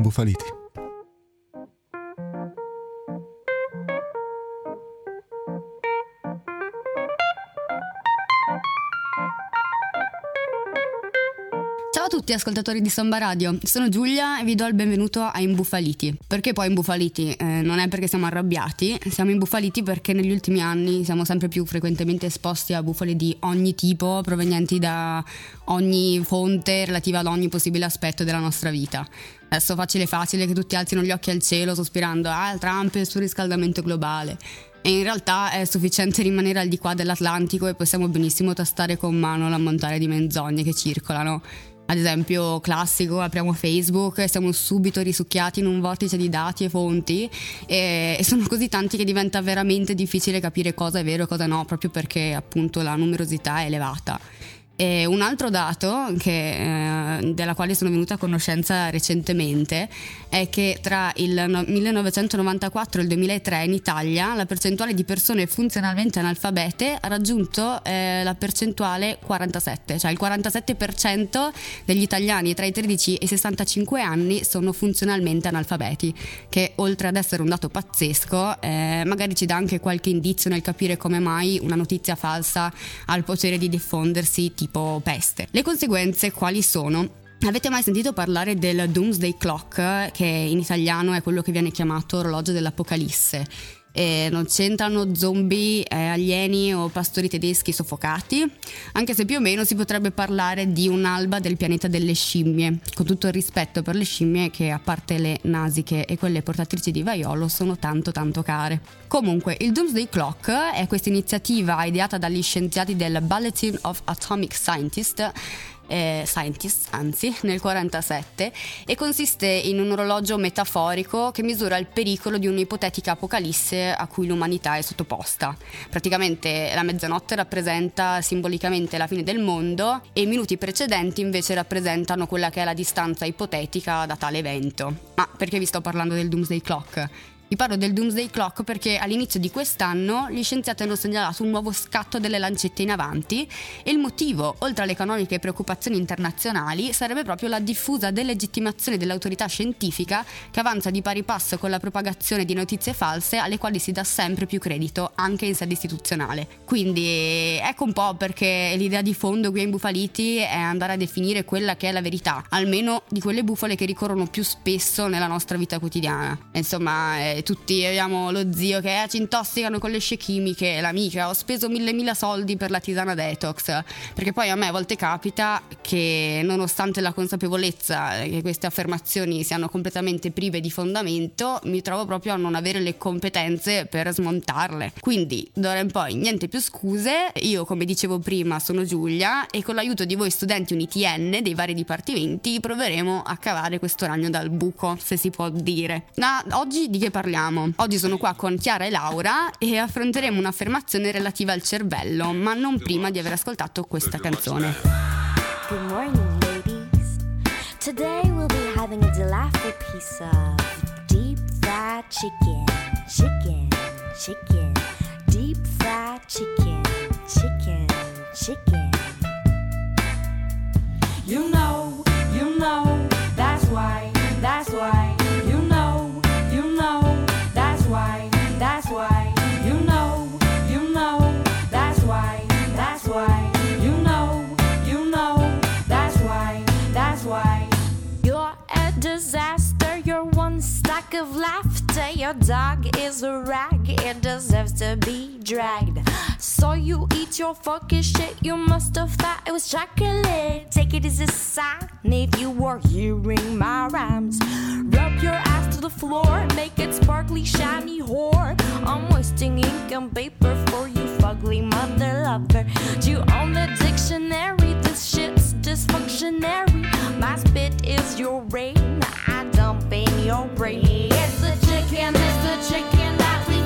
Imbufaliti. Tutti ascoltatori di Samba Radio, sono Giulia e vi do il benvenuto a Imbufaliti. Perché poi Imbufaliti? Eh, non è perché siamo arrabbiati, siamo imbufaliti perché negli ultimi anni siamo sempre più frequentemente esposti a bufale di ogni tipo provenienti da ogni fonte relativa ad ogni possibile aspetto della nostra vita. Adesso facile facile che tutti alzino gli occhi al cielo sospirando ah Trump e il suo riscaldamento globale. E in realtà è sufficiente rimanere al di qua dell'Atlantico e possiamo benissimo tastare con mano l'ammontare di menzogne che circolano ad esempio classico, apriamo Facebook e siamo subito risucchiati in un vortice di dati e fonti e, sono così tanti che diventa veramente difficile capire cosa è vero e cosa no, proprio perché appunto la numerosità è elevata. E un altro dato che, eh, della quale sono venuta a conoscenza recentemente è che tra il 1994 e il 2003 in Italia la percentuale di persone funzionalmente analfabete ha raggiunto eh, la percentuale 47, cioè il 47% degli italiani tra i 13 e i 65 anni sono funzionalmente analfabeti, che oltre ad essere un dato pazzesco, eh, magari ci dà anche qualche indizio nel capire come mai una notizia falsa ha il potere di diffondersi tipo tipo peste. Le conseguenze quali sono? Avete mai sentito parlare del Doomsday Clock, che in italiano è quello che viene chiamato orologio dell'Apocalisse? E non c'entrano zombie, eh, alieni o pastori tedeschi soffocati, anche se più o meno si potrebbe parlare di un'alba del pianeta delle scimmie, con tutto il rispetto per le scimmie che a parte le nasiche e quelle portatrici di vaiolo sono tanto tanto care. Comunque, il Doomsday Clock è questa iniziativa ideata dagli scienziati del Bulletin of Atomic Scientists eh, Scientist, anzi, nel 1947, e consiste in un orologio metaforico che misura il pericolo di un'ipotetica apocalisse a cui l'umanità è sottoposta. Praticamente la mezzanotte rappresenta simbolicamente la fine del mondo e i minuti precedenti invece rappresentano quella che è la distanza ipotetica da tale evento. Ma perché vi sto parlando del Doomsday Clock? Vi parlo del Doomsday Clock perché all'inizio di quest'anno gli scienziati hanno segnalato un nuovo scatto delle lancette in avanti e il motivo, oltre alle canoniche preoccupazioni internazionali, sarebbe proprio la diffusa delegittimazione dell'autorità scientifica che avanza di pari passo con la propagazione di notizie false alle quali si dà sempre più credito, anche in sede istituzionale. Quindi ecco un po' perché l'idea di fondo qui in Bufaliti è andare a definire quella che è la verità, almeno di quelle bufale che ricorrono più spesso nella nostra vita quotidiana. Insomma, tutti abbiamo lo zio che ci intossicano con le scie chimiche, l'amica, ho speso mille mila soldi per la tisana detox, perché poi a me a volte capita che nonostante la consapevolezza che queste affermazioni siano completamente prive di fondamento, mi trovo proprio a non avere le competenze per smontarle. Quindi d'ora in poi niente più scuse, io come dicevo prima sono Giulia e con l'aiuto di voi studenti UNITN dei vari dipartimenti proveremo a cavare questo ragno dal buco, se si può dire. Ma oggi di che parliamo? Parliamo. Oggi sono qua con Chiara e Laura e affronteremo un'affermazione relativa al cervello, ma non prima di aver ascoltato questa canzone. Good morning, ladies. Today we'll be having a delightful piece of deep fried chicken, chicken, chicken, deep fried chicken, chicken, chicken. Of laughter. Your dog is a rag, it deserves to be dragged. Saw you eat your fucking shit, you must have thought it was chocolate. Take it as a sign if you were hearing my rhymes. Rub your ass to the floor, make it sparkly, shiny whore. I'm wasting ink and paper for you, fugly mother lover. Do you own the dictionary? This shit's dysfunctionary. My spit is your rain. I dump in your brain. It's the chicken, it's the chicken that we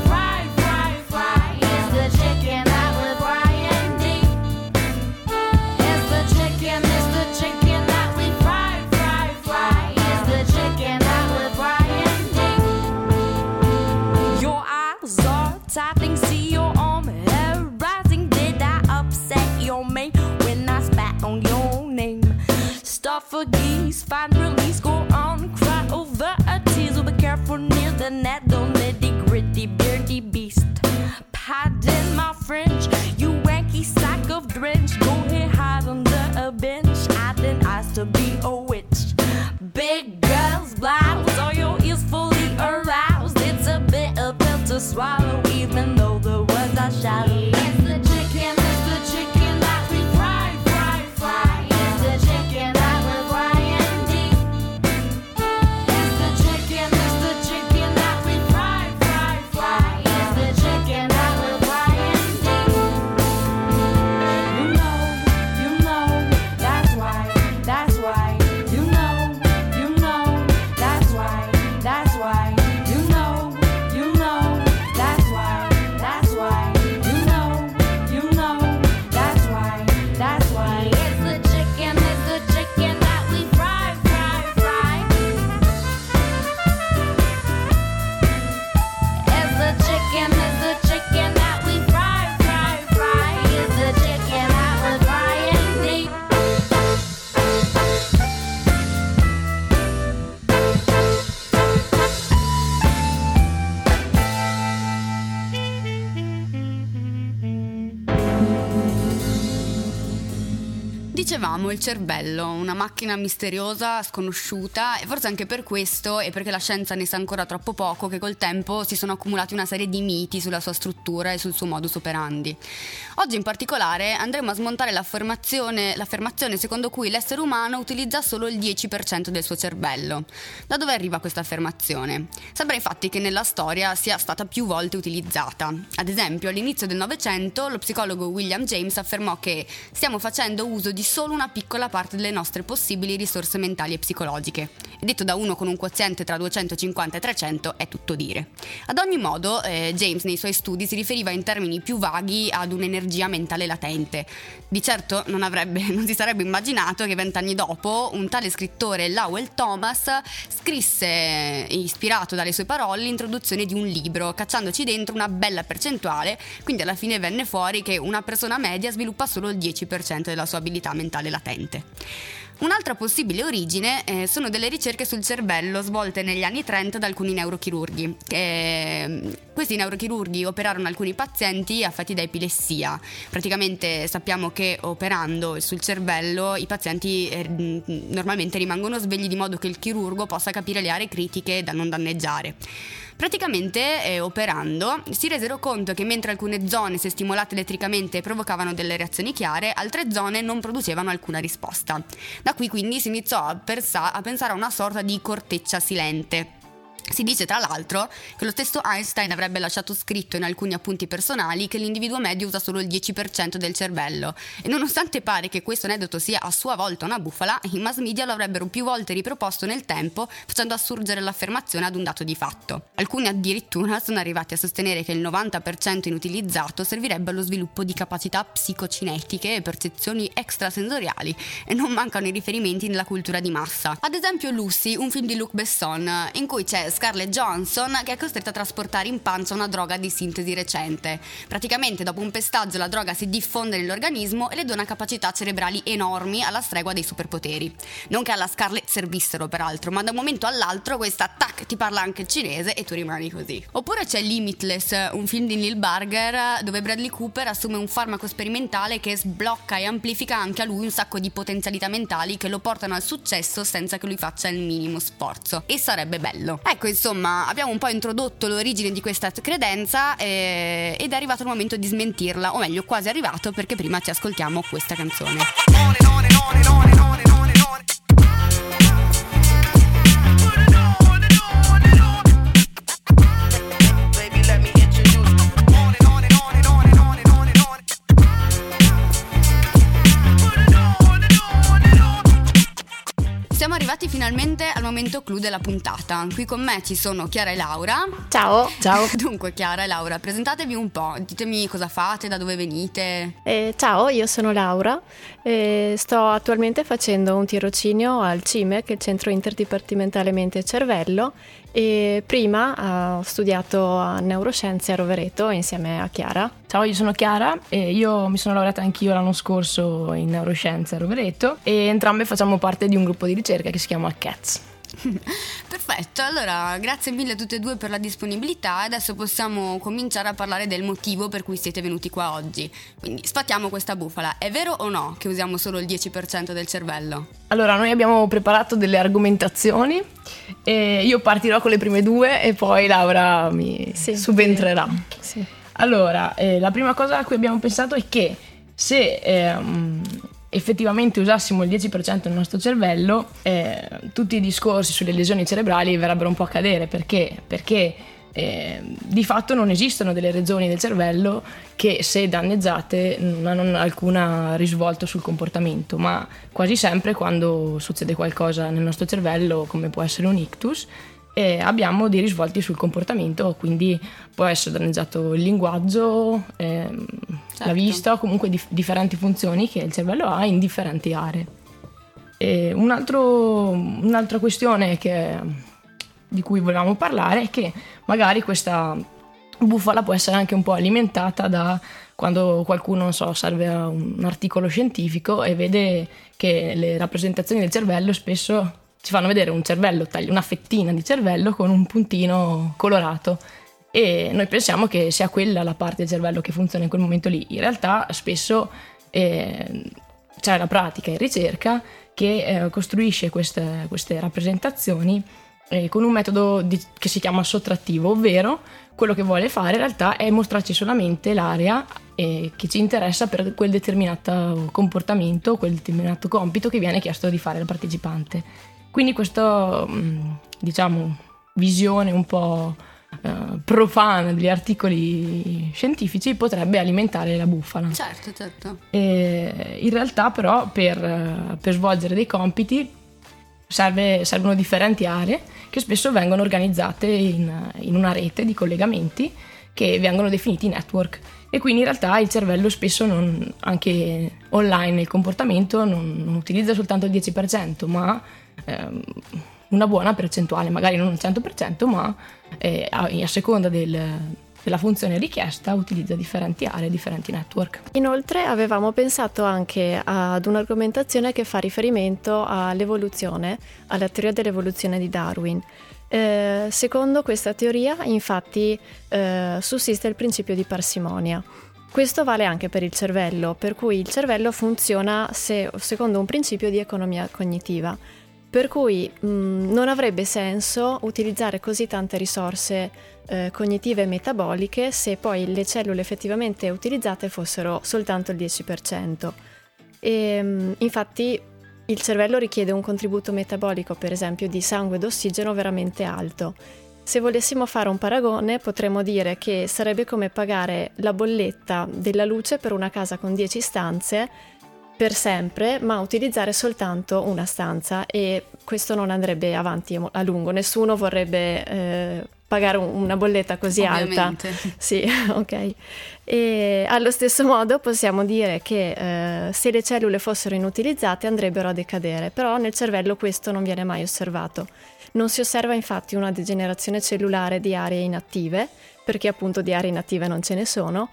a geese, find release, go on, cry over for near the net, don't nettle, nitty gritty, beardy beast. Pardon my French, you wanky sack of drench. Go ahead, hide under a bench. I didn't ask to be a witch. Big girls, blouse, all your ears fully aroused. It's a bit of pill to swallow, even though the words are shallow. Dicevamo il cervello, una macchina misteriosa, sconosciuta e forse anche per questo e perché la scienza ne sa ancora troppo poco che col tempo si sono accumulati una serie di miti sulla sua struttura e sul suo modus operandi. Oggi in particolare andremo a smontare l'affermazione, l'affermazione secondo cui l'essere umano utilizza solo il 10% del suo cervello. Da dove arriva questa affermazione? Sembra infatti che nella storia sia stata più volte utilizzata. Ad esempio all'inizio del Novecento lo psicologo William James affermò che stiamo facendo uso di solo una piccola parte delle nostre possibili risorse mentali e psicologiche. Detto da uno con un quoziente tra 250 e 300 è tutto dire. Ad ogni modo, eh, James nei suoi studi si riferiva in termini più vaghi ad un'energia mentale latente. Di certo non, avrebbe, non si sarebbe immaginato che vent'anni dopo un tale scrittore Lowell Thomas scrisse, ispirato dalle sue parole, l'introduzione di un libro, cacciandoci dentro una bella percentuale, quindi alla fine venne fuori che una persona media sviluppa solo il 10% della sua abilità mentale latente. Un'altra possibile origine eh, sono delle ricerche sul cervello svolte negli anni 30 da alcuni neurochirurghi. Eh, questi neurochirurghi operarono alcuni pazienti affetti da epilessia. Praticamente sappiamo che operando sul cervello i pazienti eh, normalmente rimangono svegli di modo che il chirurgo possa capire le aree critiche da non danneggiare. Praticamente eh, operando si resero conto che mentre alcune zone se stimolate elettricamente provocavano delle reazioni chiare, altre zone non producevano alcuna risposta. Da qui quindi si iniziò a, persa- a pensare a una sorta di corteccia silente. Si dice tra l'altro che lo stesso Einstein avrebbe lasciato scritto in alcuni appunti personali che l'individuo medio usa solo il 10% del cervello e nonostante pare che questo aneddoto sia a sua volta una bufala, i mass media lo avrebbero più volte riproposto nel tempo facendo assurgere l'affermazione ad un dato di fatto. Alcuni addirittura sono arrivati a sostenere che il 90% inutilizzato servirebbe allo sviluppo di capacità psicocinetiche e percezioni extrasensoriali e non mancano i riferimenti nella cultura di massa. Ad esempio Lucy, un film di Luc Besson in cui c'è Scarlett Johansson che è costretta a trasportare in pancia una droga di sintesi recente. Praticamente dopo un pestaggio la droga si diffonde nell'organismo e le dona capacità cerebrali enormi alla stregua dei superpoteri. Non che alla Scarlett servissero peraltro, ma da un momento all'altro questa tac ti parla anche il cinese e tu rimani così. Oppure c'è Limitless, un film di Neil Barger dove Bradley Cooper assume un farmaco sperimentale che sblocca e amplifica anche a lui un sacco di potenzialità mentali che lo portano al successo senza che lui faccia il minimo sforzo. E sarebbe bello. Ecco, insomma, abbiamo un po' introdotto l'origine di questa credenza eh, ed è arrivato il momento di smentirla, o meglio, quasi arrivato perché prima ci ascoltiamo questa canzone. Baby, Siamo arrivati finalmente al momento clou della puntata. Qui con me ci sono Chiara e Laura. Ciao. Ciao. Dunque, Chiara e Laura, presentatevi un po', ditemi cosa fate, da dove venite. Eh, ciao, io sono Laura e sto attualmente facendo un tirocinio al CIME, che è il Centro Interdipartimentale Mente e Cervello, e prima eh, ho studiato neuroscienze a Rovereto insieme a Chiara. Ciao, io sono Chiara e io mi sono laureata anch'io l'anno scorso in neuroscienze a Rovereto e entrambe facciamo parte di un gruppo di ricerca che si chiama CATS. Perfetto, allora grazie mille a tutte e due per la disponibilità adesso possiamo cominciare a parlare del motivo per cui siete venuti qua oggi. Quindi sfattiamo questa bufala, è vero o no che usiamo solo il 10% del cervello? Allora, noi abbiamo preparato delle argomentazioni e io partirò con le prime due e poi Laura mi Sì. subentrerà. Sì. Allora, eh, la prima cosa a cui abbiamo pensato è che se ehm, effettivamente usassimo il 10% del nostro cervello, eh, tutti i discorsi sulle lesioni cerebrali verrebbero un po' a cadere. Perché? Perché eh, di fatto non esistono delle regioni del cervello che se danneggiate non hanno alcun risvolto sul comportamento, ma quasi sempre quando succede qualcosa nel nostro cervello, come può essere un ictus, eh, abbiamo dei risvolti sul comportamento, quindi può essere danneggiato il linguaggio, ehm, la Certo. vista o comunque dif- differenti funzioni che il cervello ha in differenti aree. E un altro- un'altra questione che- di cui volevamo parlare è che magari questa bufala può essere anche un po' alimentata da quando qualcuno, non so, serve un articolo scientifico e vede che le rappresentazioni del cervello spesso ci fanno vedere un cervello, una fettina di cervello con un puntino colorato e noi pensiamo che sia quella la parte del cervello che funziona in quel momento lì. In realtà spesso eh, c'è la pratica in ricerca che eh, costruisce queste, queste rappresentazioni eh, con un metodo di- che si chiama sottrattivo, ovvero quello che vuole fare in realtà è mostrarci solamente l'area eh, che ci interessa per quel determinato comportamento, quel determinato compito che viene chiesto di fare al partecipante. Quindi questa, mh, diciamo, visione un po' eh, profana degli articoli scientifici potrebbe alimentare la bufala. Certo, certo. E in realtà però per, eh, per svolgere dei compiti serve- servono differenti aree che spesso vengono organizzate in, in una rete di collegamenti che vengono definiti network e quindi in realtà il cervello spesso non- anche online nel comportamento non, non utilizza soltanto il 10% ma ehm, una buona percentuale, magari non il 100% ma eh, a, a seconda del- della funzione richiesta utilizza differenti aree, differenti network. Inoltre avevamo pensato anche ad un'argomentazione che fa riferimento all'evoluzione, alla teoria dell'evoluzione di Darwin. Eh, secondo questa teoria, infatti, eh, sussiste il principio di parsimonia. Questo vale anche per il cervello, per cui il cervello funziona se- secondo un principio di economia cognitiva. Per cui mh, non avrebbe senso utilizzare così tante risorse eh, cognitive e metaboliche se poi le cellule effettivamente utilizzate fossero soltanto il 10%. E, mh, infatti il cervello richiede un contributo metabolico, per esempio, di sangue ed ossigeno veramente alto. Se volessimo fare un paragone, potremmo dire che sarebbe come pagare la bolletta della luce per una casa con 10 stanze per sempre, ma utilizzare soltanto una stanza e questo non andrebbe avanti a lungo. Nessuno vorrebbe eh, pagare un- una bolletta così alta. Ovviamente. Sì, ok. E allo stesso modo possiamo dire che eh, se le cellule fossero inutilizzate andrebbero a decadere, però nel cervello questo non viene mai osservato. Non si osserva infatti una degenerazione cellulare di aree inattive, perché appunto di aree inattive non ce ne sono,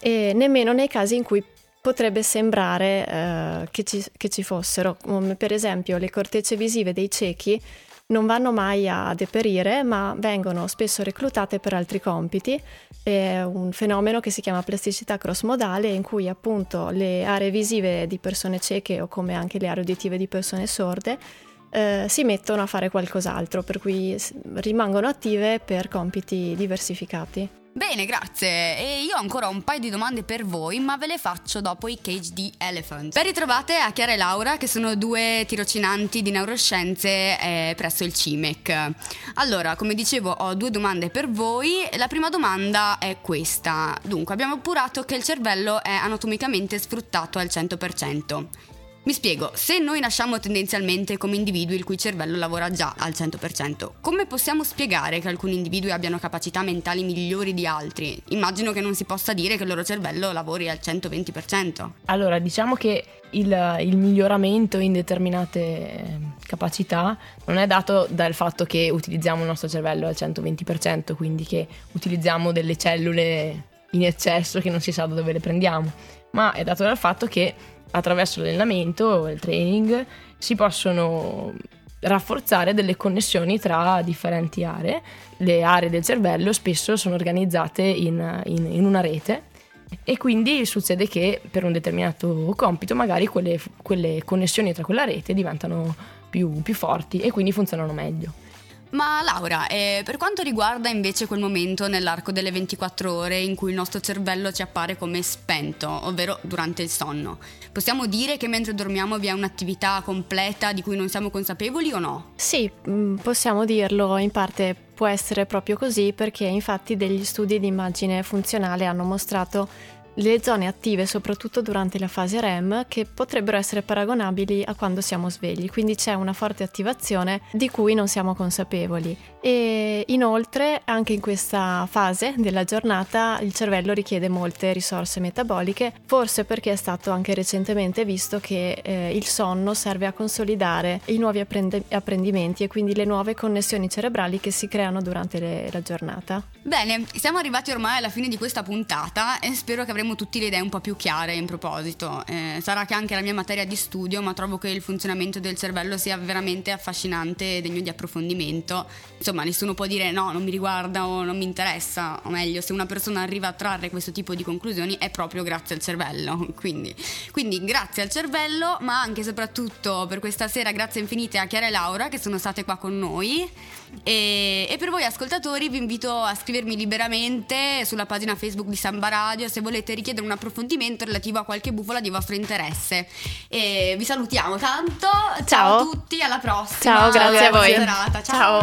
e nemmeno nei casi in cui potrebbe sembrare eh, che, ci, che ci fossero, come per esempio le cortecce visive dei ciechi non vanno mai a deperire, ma vengono spesso reclutate per altri compiti. È un fenomeno che si chiama plasticità crossmodale, in cui appunto le aree visive di persone cieche o come anche le aree uditive di persone sorde eh, si mettono a fare qualcos'altro, per cui rimangono attive per compiti diversificati. Bene, grazie. E io ho ancora un paio di domande per voi, ma ve le faccio dopo i Cage di Elephant. Ben ritrovate a Chiara e Laura, che sono due tirocinanti di neuroscienze eh, presso il CIMEC. Allora, come dicevo, ho due domande per voi. La prima domanda è questa. Dunque, abbiamo appurato che il cervello è anatomicamente sfruttato al 100%. Mi spiego, se noi nasciamo tendenzialmente come individui il cui cervello lavora già al 100%, come possiamo spiegare che alcuni individui abbiano capacità mentali migliori di altri? Immagino che non si possa dire che il loro cervello lavori al 120%. Allora, diciamo che il, il miglioramento in determinate eh, capacità non è dato dal fatto che utilizziamo il nostro cervello al 120%, quindi che utilizziamo delle cellule in eccesso che non si sa da dove le prendiamo, ma è dato dal fatto che attraverso l'allenamento, il training, si possono rafforzare delle connessioni tra differenti aree. Le aree del cervello spesso sono organizzate in, in, in una rete e quindi succede che per un determinato compito magari quelle, quelle connessioni tra quella rete diventano più, più forti e quindi funzionano meglio. Ma Laura, eh, per quanto riguarda invece quel momento nell'arco delle 24 ore in cui il nostro cervello ci appare come spento, ovvero durante il sonno, possiamo dire che mentre dormiamo vi è un'attività completa di cui non siamo consapevoli o no? Sì, mm, possiamo dirlo, in parte può essere proprio così perché infatti degli studi di immagine funzionale hanno mostrato le zone attive soprattutto durante la fase REM che potrebbero essere paragonabili a quando siamo svegli, quindi c'è una forte attivazione di cui non siamo consapevoli e inoltre anche in questa fase della giornata il cervello richiede molte risorse metaboliche, forse perché è stato anche recentemente visto che eh, il sonno serve a consolidare i nuovi apprend- apprendimenti e quindi le nuove connessioni cerebrali che si creano durante le- la giornata. Bene, siamo arrivati ormai alla fine di questa puntata e spero che avremo tutte le idee un po' più chiare in proposito. Eh, sarà che anche la mia materia di studio, ma trovo che il funzionamento del cervello sia veramente affascinante e degno di approfondimento. Insomma, nessuno può dire no, non mi riguarda o non mi interessa, o meglio, se una persona arriva a trarre questo tipo di conclusioni è proprio grazie al cervello. Quindi, quindi grazie al cervello, ma anche e soprattutto per questa sera grazie infinite a Chiara e Laura che sono state qua con noi. E, e per voi ascoltatori vi invito a scrivermi liberamente sulla pagina Facebook di Samba Radio se volete richiedere un approfondimento relativo a qualche bufola di vostro interesse. E vi salutiamo tanto. Ciao, Ciao. a tutti, alla prossima. Ciao, grazie a voi. serata. Ciao.